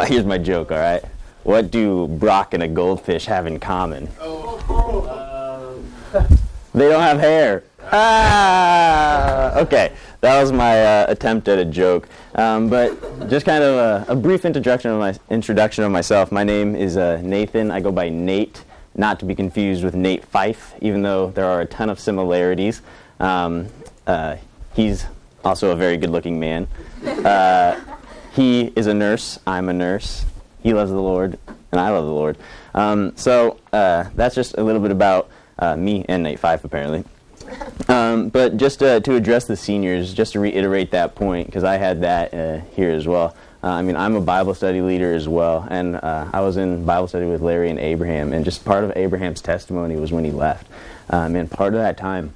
my, here's my joke, all right? What do Brock and a goldfish have in common? They don't have hair. Ah, okay. That was my uh, attempt at a joke. Um, but just kind of a, a, brief introduction of my introduction of myself. My name is uh, Nathan. I go by Nate, not to be confused with Nate Fife, even though there are a ton of similarities. Um, uh, he's also a very good-looking man. He is a nurse. I'm a nurse. He loves the Lord, and I love the Lord. Um, so uh, that's just a little bit about uh, me and Nate Fife, apparently. Um, but just uh, to address the seniors, just to reiterate that point, because I had that uh, here as well. Uh, I mean, I'm a Bible study leader as well, and uh, I was in Bible study with Larry and Abraham, and just part of Abraham's testimony was when he left. Um, and part of that time,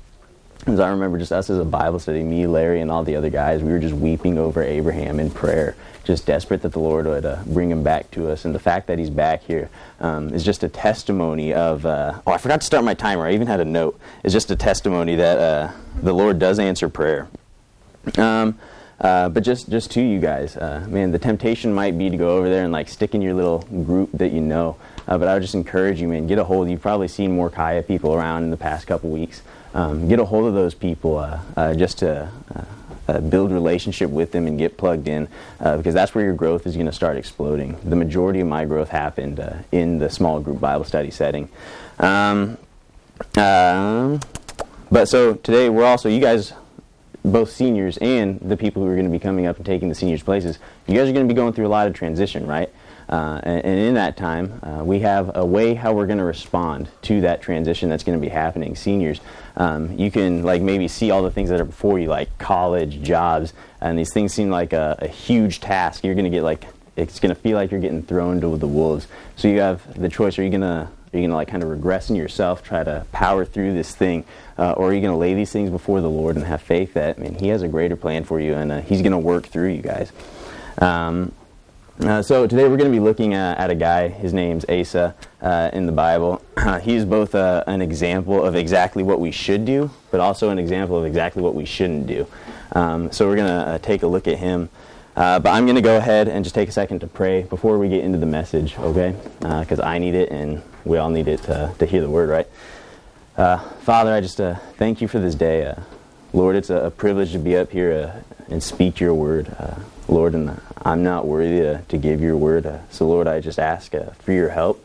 as I remember, just us as a Bible study, me, Larry, and all the other guys, we were just weeping over Abraham in prayer just desperate that the Lord would uh, bring him back to us. And the fact that he's back here um, is just a testimony of. Uh, oh, I forgot to start my timer. I even had a note. It's just a testimony that uh, the Lord does answer prayer. Um, uh, but just, just to you guys, uh, man, the temptation might be to go over there and like stick in your little group that you know. Uh, but I would just encourage you, man, get a hold. You've probably seen more Kaya people around in the past couple weeks. Um, get a hold of those people just to uh, build relationship with them and get plugged in uh, because that's where your growth is going to start exploding. The majority of my growth happened uh, in the small group Bible study setting. Um, um, but so today we're also, you guys, both seniors and the people who are going to be coming up and taking the seniors' places, you guys are going to be going through a lot of transition, right? Uh, and, and, in that time, uh, we have a way how we're going to respond to that transition that's going to be happening. Seniors, um, you can like maybe see all the things that are before you, like college, jobs, and these things seem like a, a huge task. You're going to get like it's going to feel like you're getting thrown to the wolves. So you have the choice: are you going to are you going to like kind of regress in yourself, try to power through this thing, uh, or are you going to lay these things before the Lord and have faith that I mean He has a greater plan for you and uh, He's going to work through you guys. Um, uh, so today we're going to be looking at, at, a guy. His name's Asa uh, in the Bible. He's both uh, an example of exactly what we should do, but also an example of exactly what we shouldn't do. Um, so we're going to uh, take a look at him. But I'm going to go ahead and just take a second to pray before we get into the message, okay? Because I need it and we all need it to, to hear the word, right? Father, I just thank you for this day. Lord, it's a, a, privilege to be up here and speak your word. Lord, and I'm not worthy to, to give your word. Uh, so, Lord, I just ask uh, for your help.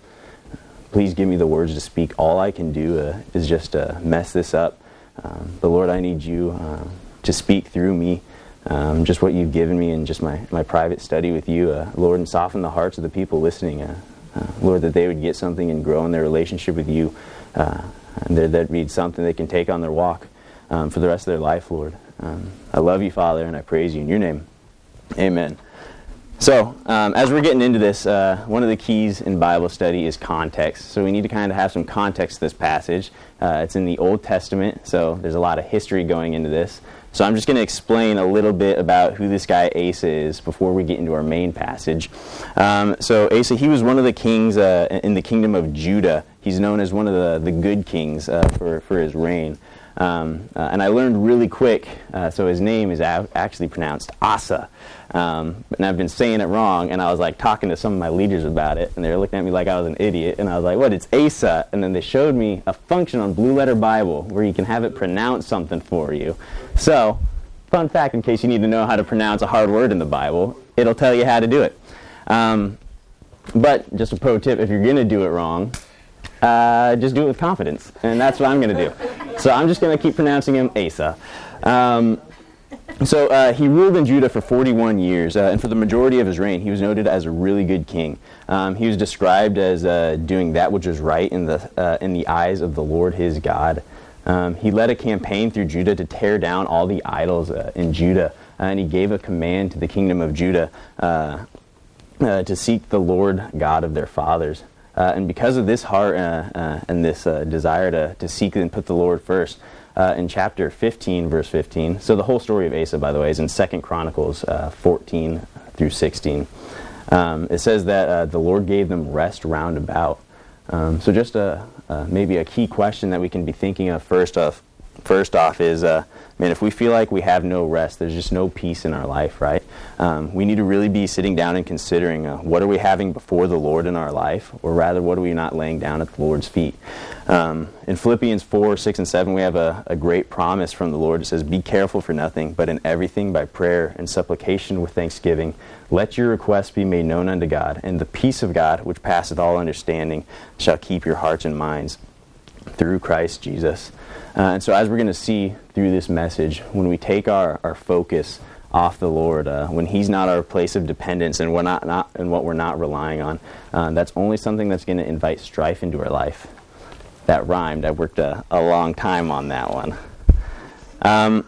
Please give me the words to speak. All I can do uh, is just uh, mess this up. Um, but, Lord, I need you uh, to speak through me. Um, just what you've given me and just my, my private study with you, uh, Lord, and soften the hearts of the people listening. Lord, that they would get something and grow in their relationship with you. and that read something they can take on their walk um, for the rest of their life, Lord. Um, I love you, Father, and I praise you in your name. Amen. So, um, as we're getting into this, uh, one of the keys in Bible study is context. So, we need to kind of have some context to this passage. Uh, it's in the Old Testament, so there's a lot of history going into this. So, I'm just going to explain a little bit about who this guy Asa is before we get into our main passage. Um, so, Asa, he was one of the kings uh, in the kingdom of Judah. He's known as one of the, the good kings uh, for, for his reign. Um, uh, and I learned really quick, uh, so his name is actually pronounced Asa. Um, and I've been saying it wrong, and I was like talking to some of my leaders about it, and they were looking at me like I was an idiot. And I was like, what? It's Asa. And then they showed me a function on Blue Letter Bible where you can have it pronounce something for you. So, fun fact in case you need to know how to pronounce a hard word in the Bible, it'll tell you how to do it. Um, but just a pro tip if you're going to do it wrong, uh, just do it with confidence. And that's what I'm going to do. So I'm just going to keep pronouncing him Asa. Um, so uh, he ruled in Judah for 41 years, uh, and for the majority of his reign, he was noted as a really good king. Um, he was described as uh, doing that which was right in the uh, in the eyes of the Lord his God. Um, he led a campaign through Judah to tear down all the idols uh, in Judah, and he gave a command to the kingdom of Judah to seek the Lord God of their fathers. Uh, and because of this heart uh, uh, and this uh, desire to, to seek and put the Lord first, uh, in chapter 15, verse 15, so the whole story of Asa, by the way, is in 2 Chronicles 14 through 16. Um, it says that the Lord gave them rest round about. Um, so just a, maybe a key question that we can be thinking of first of First off, is uh, man, if we feel like we have no rest, there's just no peace in our life, right? Um, we need to really be sitting down and considering uh, what are we having before the Lord in our life, or rather, what are we not laying down at the Lord's feet? Um, in Philippians 4, 6, and 7, we have a, a great promise from the Lord. It says, Be careful for nothing, but in everything by prayer and supplication with thanksgiving, let your requests be made known unto God, and the peace of God, which passeth all understanding, shall keep your hearts and minds through Christ Jesus. Uh, and so, as we're going to see through this message, when we take our, our focus off the Lord, uh, when He's not our place of dependence and, we're not, not, and what we're not relying on, uh, that's only something that's going to invite strife into our life. That rhymed. I worked a, a long time on that one. Um,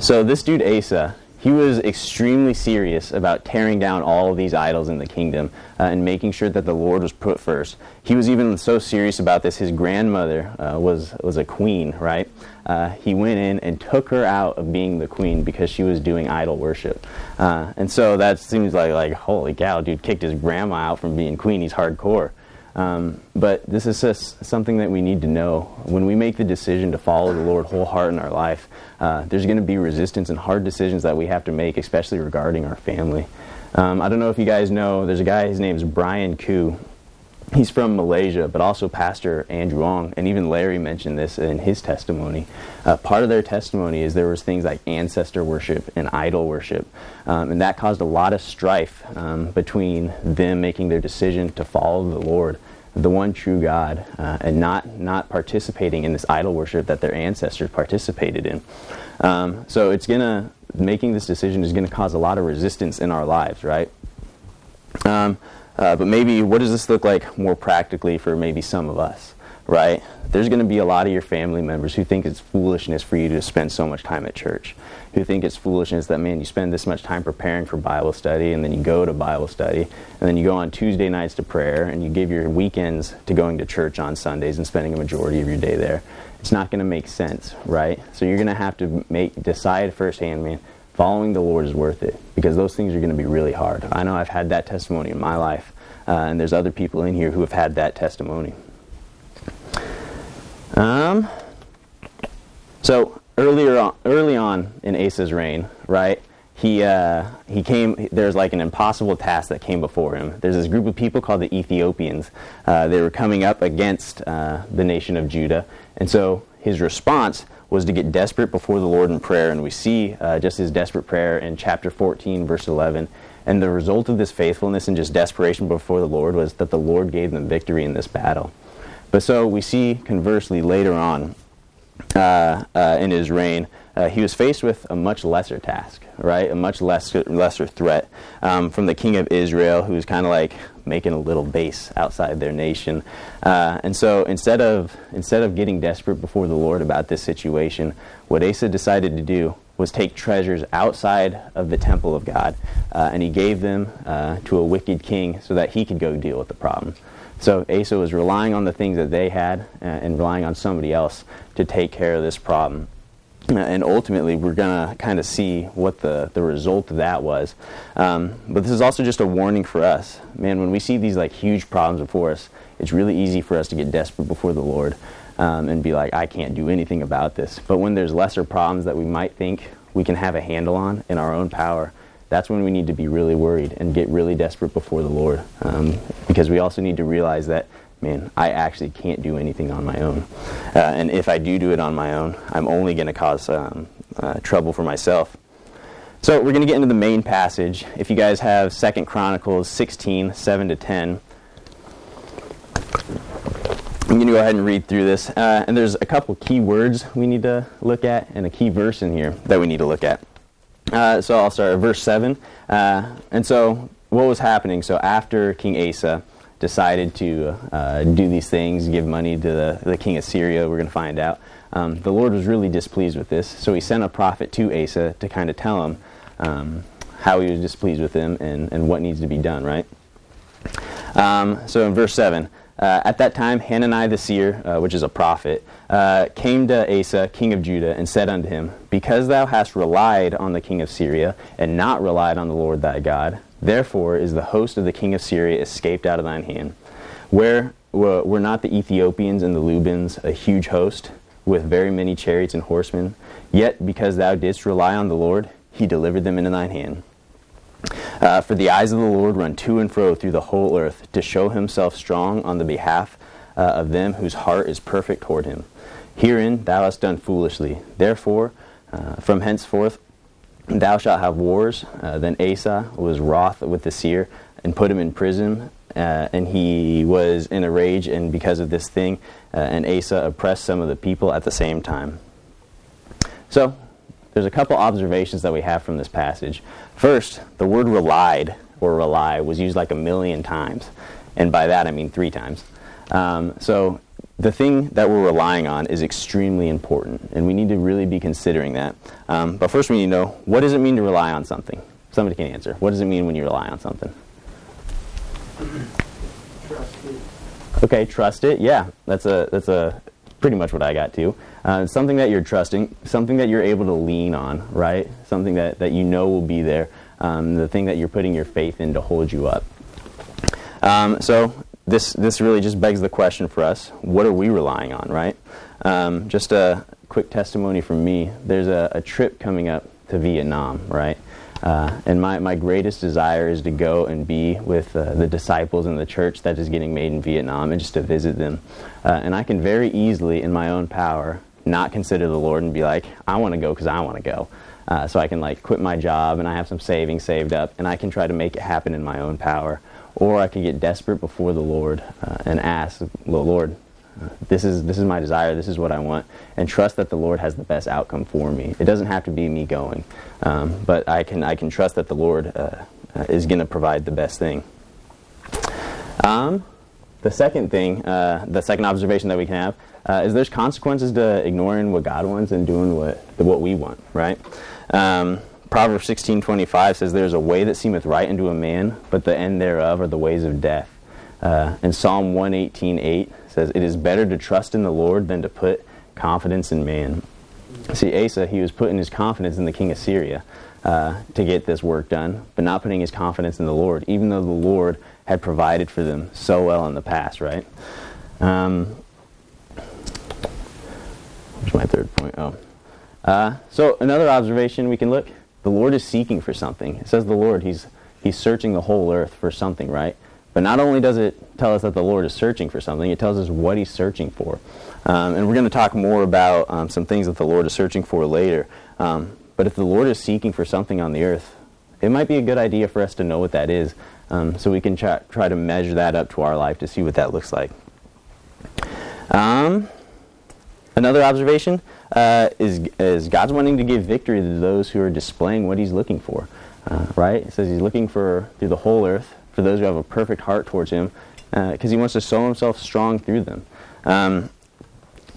so, this dude, Asa, he was extremely serious about tearing down all of these idols in the kingdom uh, and making sure that the Lord was put first. He was even so serious about this. His grandmother uh, was was a queen, right? Uh, he went in and took her out of being the queen because she was doing idol worship, uh, and so that seems like like holy cow, dude kicked his grandma out from being queen. He's hardcore. Um, but this is just something that we need to know. When we make the decision to follow the Lord whole heart in our life, uh, there's going to be resistance and hard decisions that we have to make, especially regarding our family. Um, I don't know if you guys know, there's a guy, his name is Brian Koo. He's from Malaysia, but also Pastor Andrew Ong, and even Larry mentioned this in his testimony. Uh, part of their testimony is there was things like ancestor worship and idol worship, um, and that caused a lot of strife um, between them making their decision to follow the Lord, the one true God, uh, and not not participating in this idol worship that their ancestors participated in. Um, so it's gonna making this decision is gonna cause a lot of resistance in our lives, right? Uh, but maybe what does this look like more practically for maybe some of us, right? There's going to be a lot of your family members who think it's foolishness for you to spend so much time at church, who think it's foolishness that, man, you spend this much time preparing for Bible study and then you go to Bible study and then you go on Tuesday nights to prayer and you give your weekends to going to church on Sundays and spending a majority of your day there. It's not going to make sense, right? So you're going to have to make decide firsthand, man, following the Lord is worth it because those things are going to be really hard. I know I've had that testimony in my life, uh, and there's other people in here who have had that testimony. Um, so earlier on, early on in Asa's reign, right? He uh, he came. There's like an impossible task that came before him. There's this group of people called the Ethiopians. Uh, they were coming up against uh, the nation of Judah, and so his response was to get desperate before the Lord in prayer. And we see uh, just his desperate prayer in chapter 14, verse 11. And the result of this faithfulness and just desperation before the Lord was that the Lord gave them victory in this battle. But so we see conversely later on uh, uh, in his reign, uh, he was faced with a much lesser task, right? A much lesser, lesser threat um, from the king of Israel, who was kind of like making a little base outside their nation. Uh, and so instead of, instead of getting desperate before the Lord about this situation, what Asa decided to do was take treasures outside of the temple of God, uh, and he gave them to a wicked king so that he could go deal with the problem. So Asa was relying on the things that they had uh, and relying on somebody else to take care of this problem. Uh, and ultimately, we're going to kind of see what the, the result of that was. Um, but this is also just a warning for us. Man, when we see these like huge problems before us, it's really easy for us to get desperate before the Lord um, and be like, I can't do anything about this. But when there's lesser problems that we might think we can have a handle on in our own power, that's when we need to be really worried and get really desperate before the Lord. Um, because we also need to realize that man, I actually can't do anything on my own. Uh, and if I do do it on my own, I'm only going to cause um, uh, trouble for myself. So we're going to get into the main passage. If you guys have Second Chronicles 16, 7 to 10, I'm going to go ahead and read through this. Uh, and there's a couple key words we need to look at and a key verse in here that we need to look at. Uh, so I'll start at verse 7. Uh, and so what was happening? So after King Asa, decided to uh, do these things, give money to the, the king of Syria. We're going to find out. Um, the Lord was really displeased with this, so he sent a prophet to Asa to kind of tell him um, how he was displeased with him and, and what needs to be done, right? Um, so in verse 7, uh, at that time, Hanani the seer, uh, which is a prophet, uh, came to Asa, king of Judah, and said unto him, Because thou hast relied on the king of Syria, and not relied on the Lord thy God, Therefore is the host of the king of Syria escaped out of thine hand. Where were not the Ethiopians and the Lubims a huge host? with very many chariots and horsemen. Yet, because thou didst rely on the Lord, he delivered them into thine hand. Uh, for the eyes of the Lord run to and fro through the whole earth to show himself strong on the behalf uh, of them whose heart is perfect toward him. Herein thou hast done foolishly. Therefore, uh, from henceforth thou shalt have wars. Uh, then Asa was wroth with the seer and put him in prison. Uh, and he was in a rage, and because of this thing, uh, and Asa oppressed some of the people at the same time. So, there's a couple observations that we have from this passage. First, the word relied or rely was used like a million times, and by that I mean three times. Um, so the thing that we're relying on is extremely important, and we need to really be considering that. Um, but first, we need to know what does it mean to rely on something. Somebody can answer. What does it mean when you rely on something? Trust it. Okay, trust it. Yeah, that's a that's a pretty much what I got to. Uh, something that you're trusting, something that you're able to lean on, right? Something that, that you know will be there, um, the thing that you're putting your faith in to hold you up. Um, so this this really just begs the question for us: What are we relying on, right? Um, just a quick testimony from me. There's a, a trip coming up to Vietnam, right? Uh, and my, my greatest desire is to go and be with uh, the disciples in the church that is getting made in Vietnam and just to visit them. Uh, and I can very easily, in my own power, not consider the Lord and be like, I want to go because I want to go. Uh, so I can like quit my job and I have some savings saved up and I can try to make it happen in my own power. Or I can get desperate before the Lord uh, and ask, Lord, this is this is my desire. This is what I want, and trust that the Lord has the best outcome for me. It doesn't have to be me going, um, but I can I can trust that the Lord uh, uh, is going to provide the best thing. Um, the second thing, uh, the second observation that we can have, uh, is there's consequences to ignoring what God wants and doing what what we want. Right. Um, Proverbs sixteen twenty five says, "There's a way that seemeth right unto a man, but the end thereof are the ways of death." Uh, and Psalm one eighteen eight says, It is better to trust in the Lord than to put confidence in man. See, Asa, he was putting his confidence in the king of Syria uh, to get this work done, but not putting his confidence in the Lord, even though the Lord had provided for them so well in the past, right? Um, my third point? Oh. Uh, so, another observation we can look the Lord is seeking for something. It says the Lord, he's, he's searching the whole earth for something, right? But not only does it tell us that the Lord is searching for something, it tells us what He's searching for. Um, and we're going to talk more about um, some things that the Lord is searching for later. Um, but if the Lord is seeking for something on the earth, it might be a good idea for us to know what that is um, so we can try, try to measure that up to our life to see what that looks like. Um, another observation uh, is, is God's wanting to give victory to those who are displaying what He's looking for. Uh, right? It says He's looking for through the whole earth for those who have a perfect heart towards Him, because uh, He wants to show Himself strong through them. Um,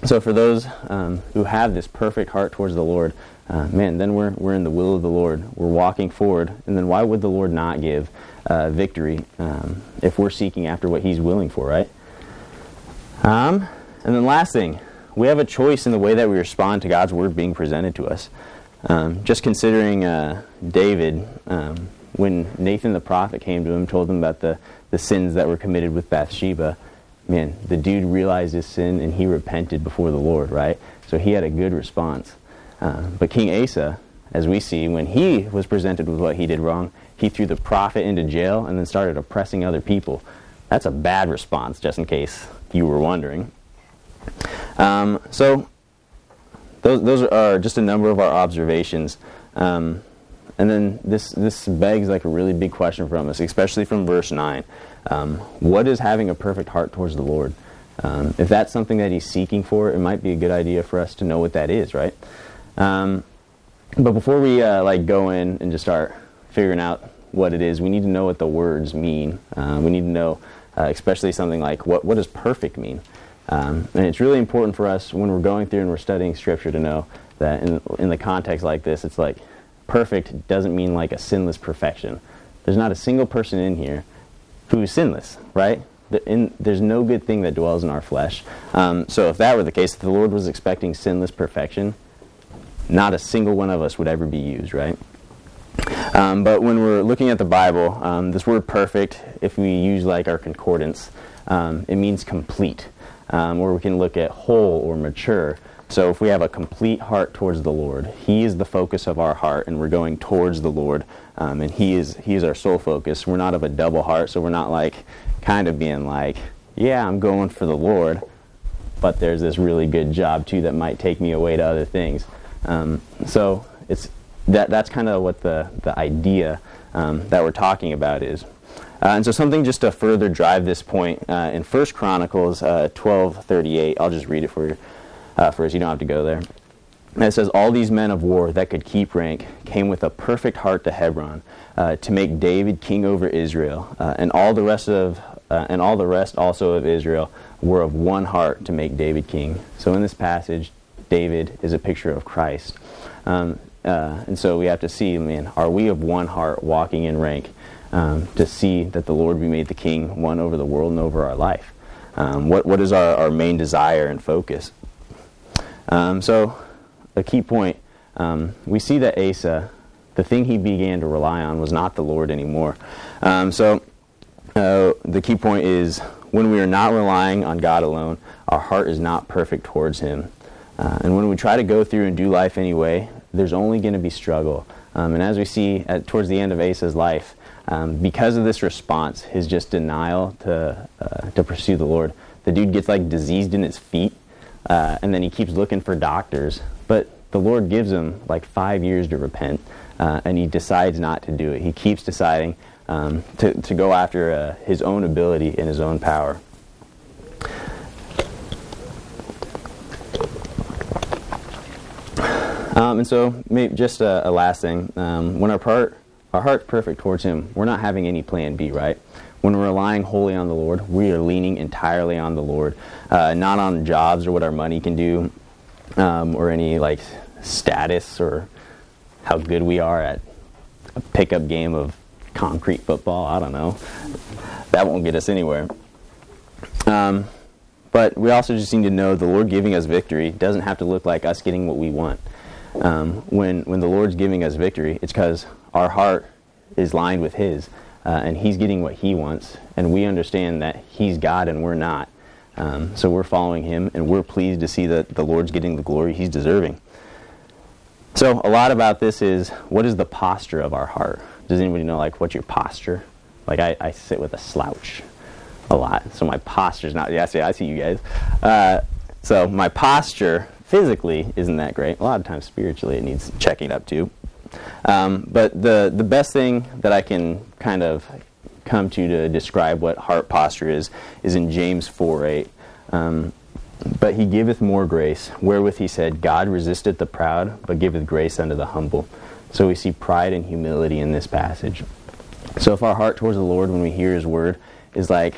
so for those um, who have this perfect heart towards the Lord, uh, man, then we're, we're in the will of the Lord. We're walking forward. And then why would the Lord not give uh, victory um, if we're seeking after what He's willing for, right? Um, and then last thing, we have a choice in the way that we respond to God's word being presented to us. Um, just considering uh, David, um, when Nathan the prophet came to him, told him about the, the sins that were committed with Bathsheba, man, the dude realized his sin and he repented before the Lord, right? So he had a good response. Uh, but King Asa, as we see, when he was presented with what he did wrong, he threw the prophet into jail and then started oppressing other people. That's a bad response, just in case you were wondering. Um, so, those, those are just a number of our observations. Um, and then this, this begs like a really big question from us, especially from verse 9. Um, what is having a perfect heart towards the Lord? Um, if that's something that he's seeking for, it might be a good idea for us to know what that is, right? Um, but before we uh, like go in and just start figuring out what it is, we need to know what the words mean. Uh, we need to know, uh, especially something like what what does perfect mean? Um, and it's really important for us when we're going through and we're studying Scripture to know that in in the context like this, it's like perfect doesn't mean like a sinless perfection. There's not a single person in here who is sinless, right? In, there's no good thing that dwells in our flesh. Um, so if that were the case, if the Lord was expecting sinless perfection, not a single one of us would ever be used, right? Um, but when we're looking at the Bible, um, this word perfect, if we use like our concordance, um, it means complete. Um, or we can look at whole or mature So if we have a complete heart towards the Lord, He is the focus of our heart, and we're going towards the Lord, um, and He is He is our sole focus. We're not of a double heart, so we're not like kind of being like, yeah, I'm going for the Lord, but there's this really good job too that might take me away to other things. Um, so it's that that's kind of what the the idea um, that we're talking about is. Uh, and so something just to further drive this point uh, in First Chronicles uh, 12:38. I'll just read it for you uh, first. You don't have to go there. And it says, All these men of war that could keep rank came with a perfect heart to Hebron uh, to make David king over Israel, uh, and all the rest of uh, and all the rest also of Israel were of one heart to make David king. So in this passage, David is a picture of Christ. Um, uh, and so we have to see, man, are we of one heart walking in rank um, to see that the Lord be made the king, one over the world and over our life? Um, what, what is our, our main desire and focus? Um, so, a key point um, we see that Asa, the thing he began to rely on was not the Lord anymore. Um, so, uh, the key point is when we are not relying on God alone, our heart is not perfect towards Him. Uh, and when we try to go through and do life anyway, there's only going to be struggle. Um, and as we see at, towards the end of Asa's life, um, because of this response, his just denial to, uh, to pursue the Lord, the dude gets like diseased in his feet, uh, and then he keeps looking for doctors. But the Lord gives him like five years to repent, uh, and he decides not to do it. He keeps deciding, um, to, to go after uh, his own ability and his own power. Um, and so, just a, a last thing: um, when our part, our heart's perfect towards Him, we're not having any plan B, right? When we're relying wholly on the Lord, we are leaning entirely on the Lord, uh, not on jobs or what our money can do, um, or any like status or how good we are at a pickup game of concrete football. I don't know. That won't get us anywhere. Um, but we also just need to know the Lord giving us victory doesn't have to look like us getting what we want. Um, when when the Lord's giving us victory, it's because our heart is lined with His, uh, and He's getting what He wants, and we understand that He's God and we're not. Um, so we're following Him, and we're pleased to see that the Lord's getting the glory He's deserving. So a lot about this is what is the posture of our heart? Does anybody know like what's your posture? Like I, I sit with a slouch a lot, so my posture's not. Yeah, see, I see you guys. Uh, so my posture physically isn't that great. A lot of times spiritually it needs checking up too. Um, but the the best thing that I can kind of come to to describe what heart posture is is in James 4 8. Um, but he giveth more grace, wherewith he said, God resisteth the proud, but giveth grace unto the humble. So we see pride and humility in this passage. So if our heart towards the Lord when we hear his word is like,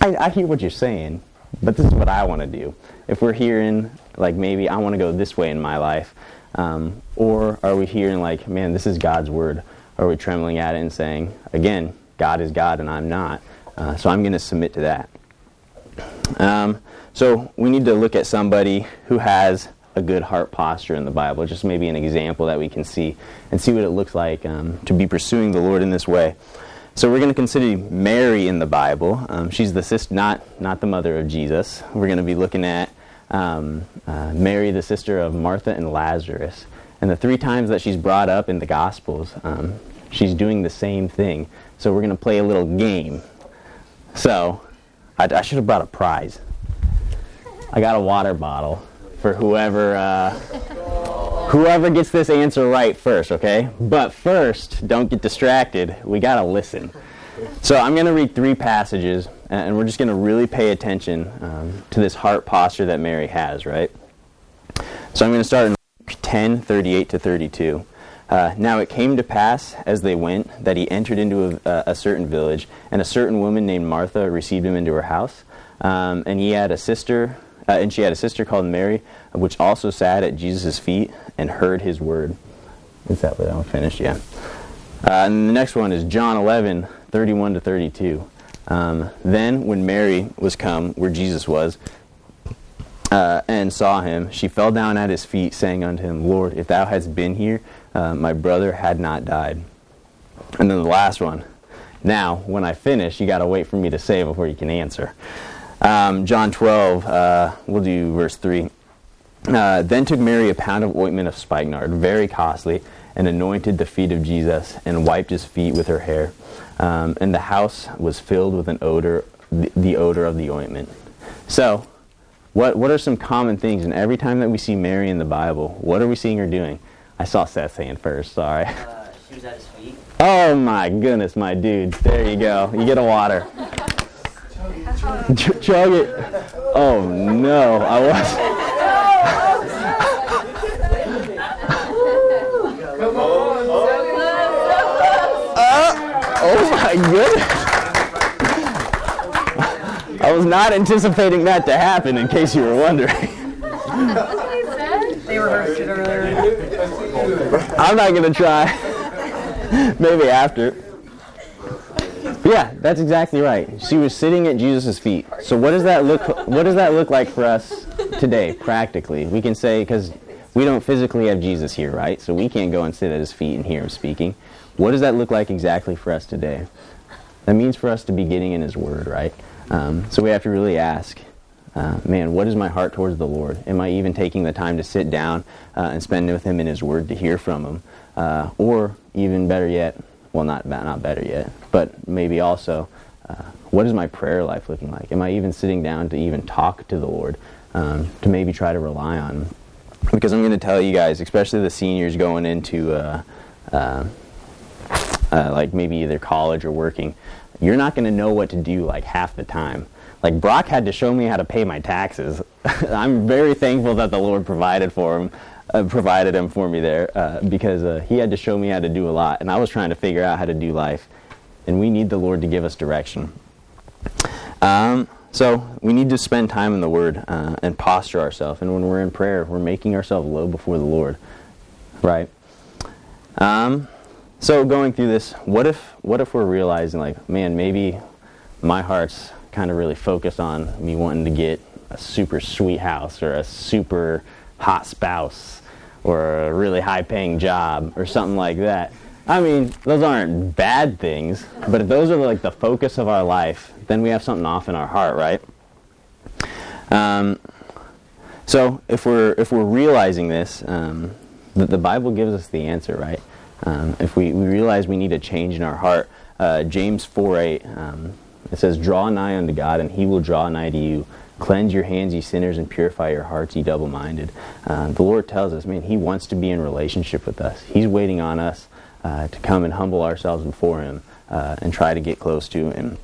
I, I hear what you're saying, but this is what I want to do. If we're hearing, like, maybe I want to go this way in my life, um, or are we hearing, like, man, this is God's word? Are we trembling at it and saying, again, God is God and I'm not, uh, so I'm going to submit to that? Um, so we need to look at somebody who has a good heart posture in the Bible, just maybe an example that we can see and see what it looks like um, to be pursuing the Lord in this way. So we're going to consider Mary in the Bible. Um, she's the sister, not not the mother of Jesus. We're going to be looking at um, uh, Mary, the sister of Martha and Lazarus. And the three times that she's brought up in the Gospels, um, she's doing the same thing. So we're going to play a little game. So I, I, should have brought a prize. I got a water bottle for whoever. Uh, Whoever gets this answer right first, okay? But first, don't get distracted. We got to listen. So I'm going to read three passages, and we're just going to really pay attention um, to this heart posture that Mary has, right? So I'm going to start in 10, 38 to 32. Uh, now it came to pass as they went that he entered into a, a, certain village, and a certain woman named Martha received him into her house. Um, and he had a sister, uh, and she had a sister called Mary, which also sat at Jesus' feet and heard his word. Is that what I'm finished? Yeah. Uh, and the next one is John 11, 31 to 32. Um, then, when Mary was come where Jesus was, uh, and saw him, she fell down at his feet, saying unto him, Lord, if thou hadst been here, uh, my brother had not died. And then the last one. Now, when I finish, you got to wait for me to say before you can answer. Um, John 12, uh, we'll do verse 3. Uh, then took Mary a pound of ointment of spikenard, very costly, and anointed the feet of Jesus and wiped his feet with her hair. Um, and the house was filled with an odor, the, the odor of the ointment. So, what, what are some common things? And every time that we see Mary in the Bible, what are we seeing her doing? I saw Seth saying first, sorry. Uh, she was at his feet. Oh my goodness, my dude. There you go. You get a water. Ch- Chug it. Oh no, I was. Goodness. I was not anticipating that to happen, in case you were wondering. They rehearsed it earlier. I'm not gonna try. Maybe after. Yeah, that's exactly right. She was sitting at Jesus' feet. So what does that look? What does that look like for us today, practically? We can say because we don't physically have Jesus here, right? So we can't go and sit at his feet and hear him speaking. What does that look like exactly for us today? That means for us to be getting in His Word, right? Um, so we have to really ask, uh, man, what is my heart towards the Lord? Am I even taking the time to sit down uh, and spend with Him in His Word to hear from Him? Uh, or even better yet, well, not not better yet, but maybe also, uh, what is my prayer life looking like? Am I even sitting down to even talk to the Lord, um, to maybe try to rely on? Because I'm going to tell you guys, especially the seniors going into uh, like maybe either college or working, you're not going to know what to do like half the time. Like Brock had to show me how to pay my taxes. I'm very thankful that the Lord provided for him, uh, provided him for me there, uh, because uh, he had to show me how to do a lot, and I was trying to figure out how to do life. And we need the Lord to give us direction. Um, so we need to spend time in the Word uh, and posture ourselves. And when we're in prayer, we're making ourselves low before the Lord, right? Um, so going through this, what if what if we're realizing like, man, maybe my heart's kind of really focused on me wanting to get a super sweet house or a super hot spouse or a really high paying job or something like that. I mean, those aren't bad things, but if those are like the focus of our life, then we have something off in our heart, right? Um, so if we're if we're realizing this, um, the, the Bible gives us the answer, right? Um, if we, we realize we need a change in our heart, uh, James 4 8, um, it says, Draw nigh unto God, and he will draw nigh to you. Cleanse your hands, ye sinners, and purify your hearts, ye double minded. Uh, the Lord tells us, man, He wants to be in relationship with us. He's waiting on us uh, to come and humble ourselves before Him uh, and try to get close to Him.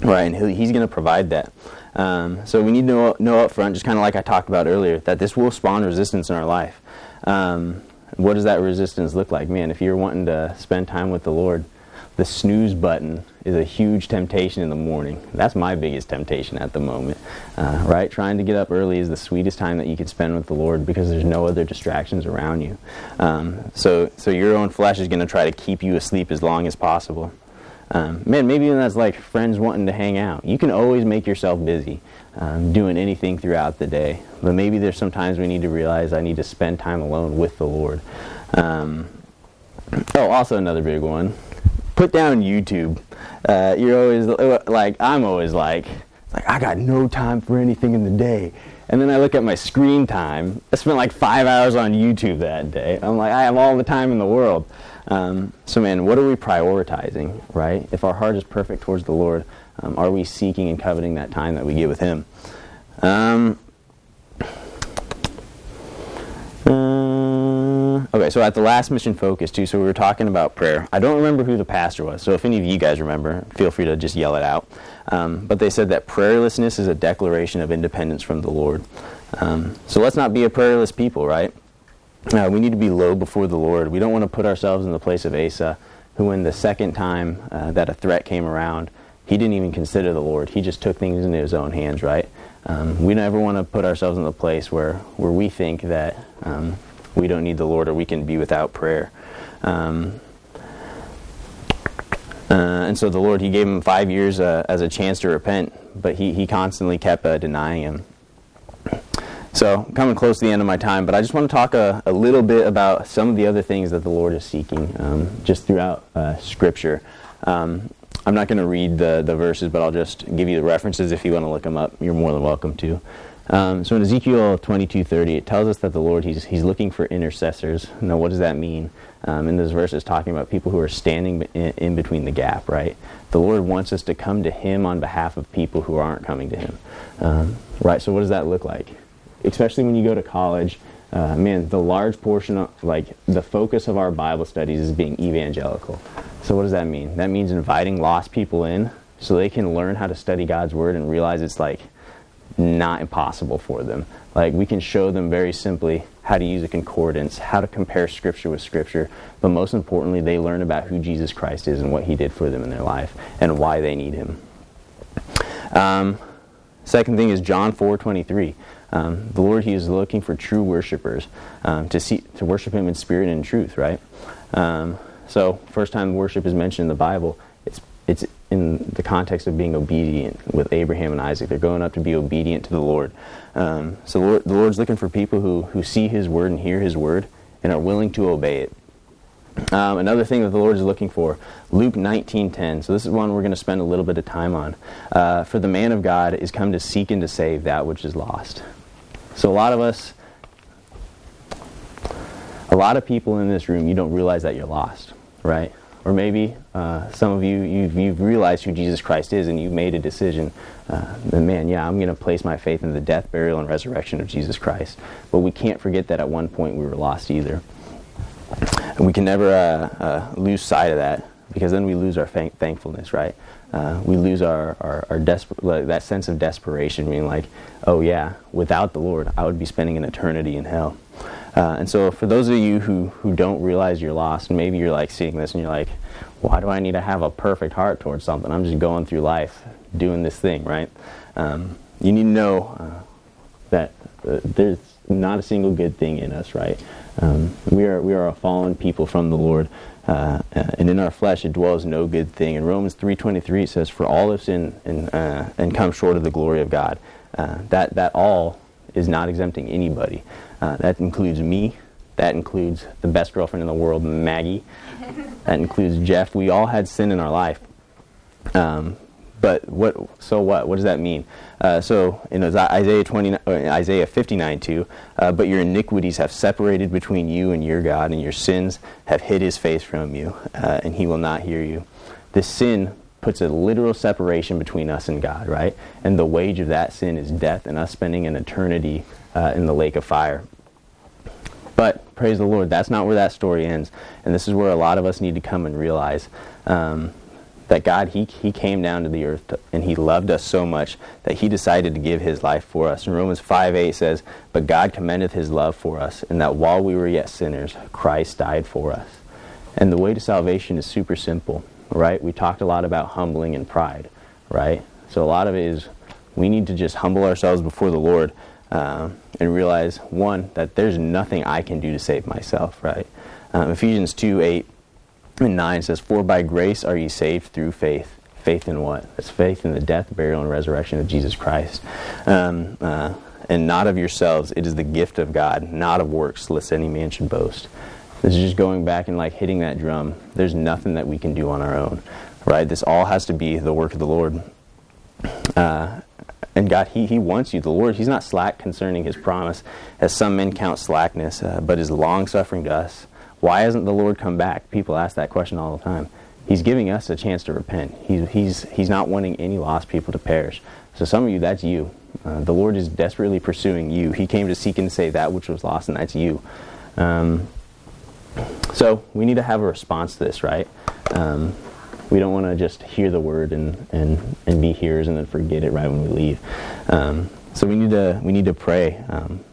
Right, and He's going to provide that. Um, so we need to know, know up front, just kind of like I talked about earlier, that this will spawn resistance in our life. Um, what does that resistance look like? Man, if you're wanting to spend time with the Lord, the snooze button is a huge temptation in the morning. That's my biggest temptation at the moment, uh, right? Trying to get up early is the sweetest time that you can spend with the Lord because there's no other distractions around you. Um, so, so your own flesh is going to try to keep you asleep as long as possible. Um, man, maybe even that's like friends wanting to hang out. You can always make yourself busy um, doing anything throughout the day. But maybe there's sometimes we need to realize I need to spend time alone with the Lord. Um, oh, also another big one. Put down YouTube. Uh, you're always like I'm always like like I got no time for anything in the day. And then I look at my screen time. I spent like five hours on YouTube that day. I'm like, I have all the time in the world. Um, so, man, what are we prioritizing, right? If our heart is perfect towards the Lord, um, are we seeking and coveting that time that we get with Him? Um, uh, okay, so at the last mission focus, too, so we were talking about prayer. I don't remember who the pastor was, so if any of you guys remember, feel free to just yell it out. Um, but they said that prayerlessness is a declaration of independence from the Lord. Um, so let's not be a prayerless people, right? Uh, we need to be low before the Lord. We don't want to put ourselves in the place of Asa, who, when the second time uh, that a threat came around, he didn't even consider the Lord. He just took things into his own hands, right? Um, we never want to put ourselves in the place where, where we think that um, we don't need the Lord or we can be without prayer. Um, uh, and so the Lord, He gave him five years uh, as a chance to repent, but He, he constantly kept uh, denying him. So, I'm coming close to the end of my time, but I just want to talk a, a little bit about some of the other things that the Lord is seeking um, just throughout uh, Scripture. Um, I'm not going to read the, the verses, but I'll just give you the references if you want to look them up. You're more than welcome to. Um, so in Ezekiel 22:30, it tells us that the Lord he's he's looking for intercessors. Now, what does that mean? Um, in this verse, is talking about people who are standing in, in, between the gap. Right? The Lord wants us to come to Him on behalf of people who aren't coming to Him. Um, right? So, what does that look like? Especially when you go to college. Uh, man, the large portion of like the focus of our Bible studies is being evangelical. So, what does that mean? That means inviting lost people in so they can learn how to study God's Word and realize it's like not impossible for them. Like we can show them very simply how to use a concordance, how to compare scripture with scripture, but most importantly, they learn about who Jesus Christ is and what he did for them in their life and why they need him. Um, second thing is John 4:23. Um, the Lord, He is looking for true worshipers um, to see to worship Him in spirit and in truth. Right. Um, so, first time worship is mentioned in the Bible, it's it's in the context of being obedient with Abraham and Isaac. They're going up to be obedient to the Lord. Um, so the, Lord, the Lord's looking for people who, who see His word and hear His word and are willing to obey it. Um, another thing that the Lord is looking for, Luke 19:10. So this is one we're going to spend a little bit of time on. Uh, for the man of God is come to seek and to save that which is lost. So a lot of us, a lot of people in this room, you don't realize that you're lost, right? Or maybe uh, some of you, you've, you've, realized who Jesus Christ is and you've made a decision. Uh, and man, yeah, I'm going to place my faith in the death, burial, and resurrection of Jesus Christ. But we can't forget that at one point we were lost either. And we can never uh, uh lose sight of that because then we lose our thank- thankfulness, right? Uh, we lose our, our, our desper- that sense of desperation, being like, oh yeah, without the Lord, I would be spending an eternity in hell. Uh, and so, for those of you who, who don't realize you're lost, and maybe you're like seeing this and you're like, why do I need to have a perfect heart towards something? I'm just going through life doing this thing, right? Um, you need to know uh, that uh, there's not a single good thing in us, right? Um, we are we are a fallen people from the Lord, uh, uh and in our flesh it dwells no good thing. In Romans three twenty three it says, "For all have sinned and uh, and come short of the glory of God." Uh, that that all is not exempting anybody. Uh, that includes me. That includes the best girlfriend in the world, Maggie. that includes Jeff. We all had sin in our life. Um, but what? So what? What does that mean? Uh, so in Isaiah 20, uh, Isaiah 59 2, uh, but your iniquities have separated between you and your God, and your sins have hid His face from you, uh, and He will not hear you. This sin puts a literal separation between us and God, right? And the wage of that sin is death, and us spending an eternity uh, in the lake of fire. But praise the Lord, that's not where that story ends. And this is where a lot of us need to come and realize um, that God, he, he came down to the earth to, and He loved us so much that He decided to give His life for us. And Romans 5 8 says, But God commendeth His love for us, and that while we were yet sinners, Christ died for us. And the way to salvation is super simple, right? We talked a lot about humbling and pride, right? So a lot of it is we need to just humble ourselves before the Lord um, and realize, one, that there's nothing I can do to save myself, right? Um, Ephesians 2 8 and 9 says, For by grace are ye saved through faith. Faith in what? It's faith in the death, burial, and resurrection of Jesus Christ. Um, uh, and not of yourselves. It is the gift of God, not of works, lest any man should boast. This is just going back and like hitting that drum. There's nothing that we can do on our own, right? This all has to be the work of the Lord. Uh, and God, he, he wants you. The Lord, He's not slack concerning His promise, as some men count slackness, uh, but is long suffering to us. Why hasn't the Lord come back? People ask that question all the time. He's giving us a chance to repent. He's, he's, he's not wanting any lost people to perish. So some of you, that's you. Uh, the Lord is desperately pursuing you. He came to seek and save that which was lost, and that's you. Um, so we need to have a response to this, right? Um, we don't want to just hear the word and, and, and be hearers and then forget it right when we leave. Um, so we need to we need to pray. Um,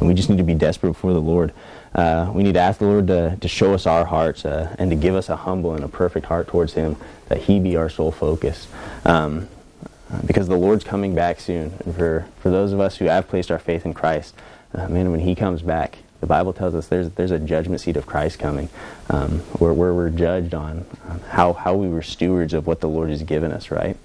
we just need to be desperate before the Lord. Uh, we need to ask the Lord to, to show us our hearts uh, and to give us a humble and a perfect heart towards Him, that He be our sole focus. Um, because the Lord's coming back soon. And for, for those of us who have placed our faith in Christ, uh, man, when He comes back, the Bible tells us there's, there's a judgment seat of Christ coming um, where, where we're judged on um, how, how we were stewards of what the Lord has given us, right?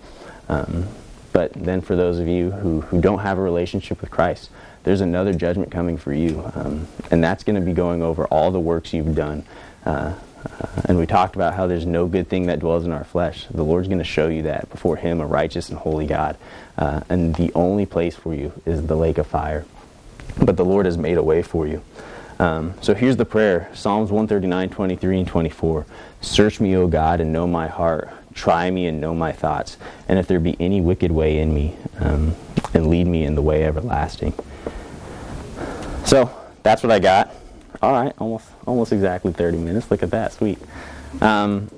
Um, but then for those of you who, who don't have a relationship with Christ, there's another judgment coming for you. Um, and that's going to be going over all the works you've done. Uh, Uh, and we talked about how there's no good thing that dwells in our flesh. The Lord's going to show you that before Him, a righteous and holy God. Uh, and the only place for you is the lake of fire. But the Lord has made a way for you. Um, so here's the prayer Psalms 139, 23, and 24. Search me, O God, and know my heart. Try me and know my thoughts. And if there be any wicked way in me, um, and lead me in the way everlasting. So that's what I got. All right, almost almost exactly 30 minutes. Look at that, sweet. Um,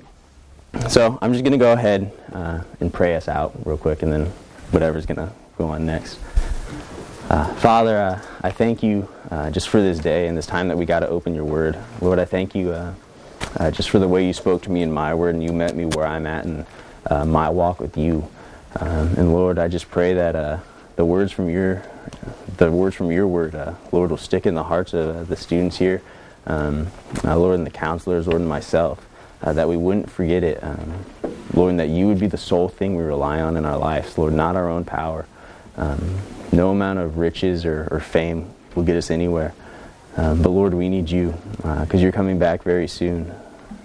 so I'm just to go ahead uh, and pray us out real quick, and then whatever's to go on next. Uh, Father, uh, I thank you uh, just for this day and this time that we got to open your word. Lord, I thank you uh, uh, just for the way you spoke to me in my word and you met me where I'm at in uh, my walk with you. Um, and Lord, I just pray that the words from your the words from your word, Lord, will stick in the hearts of the students here, um, Lord, and the counselors, Lord, and myself, that we wouldn't forget it. Um, Lord, and that you would be the sole thing we rely on in our lives, Lord, not our own power. Um, no amount of riches or, or fame will get us anywhere. Um, but Lord, we need you because uh, you're coming back very soon.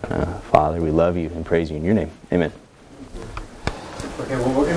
Uh, Father, we love you and praise you in your name. Amen. Okay, well,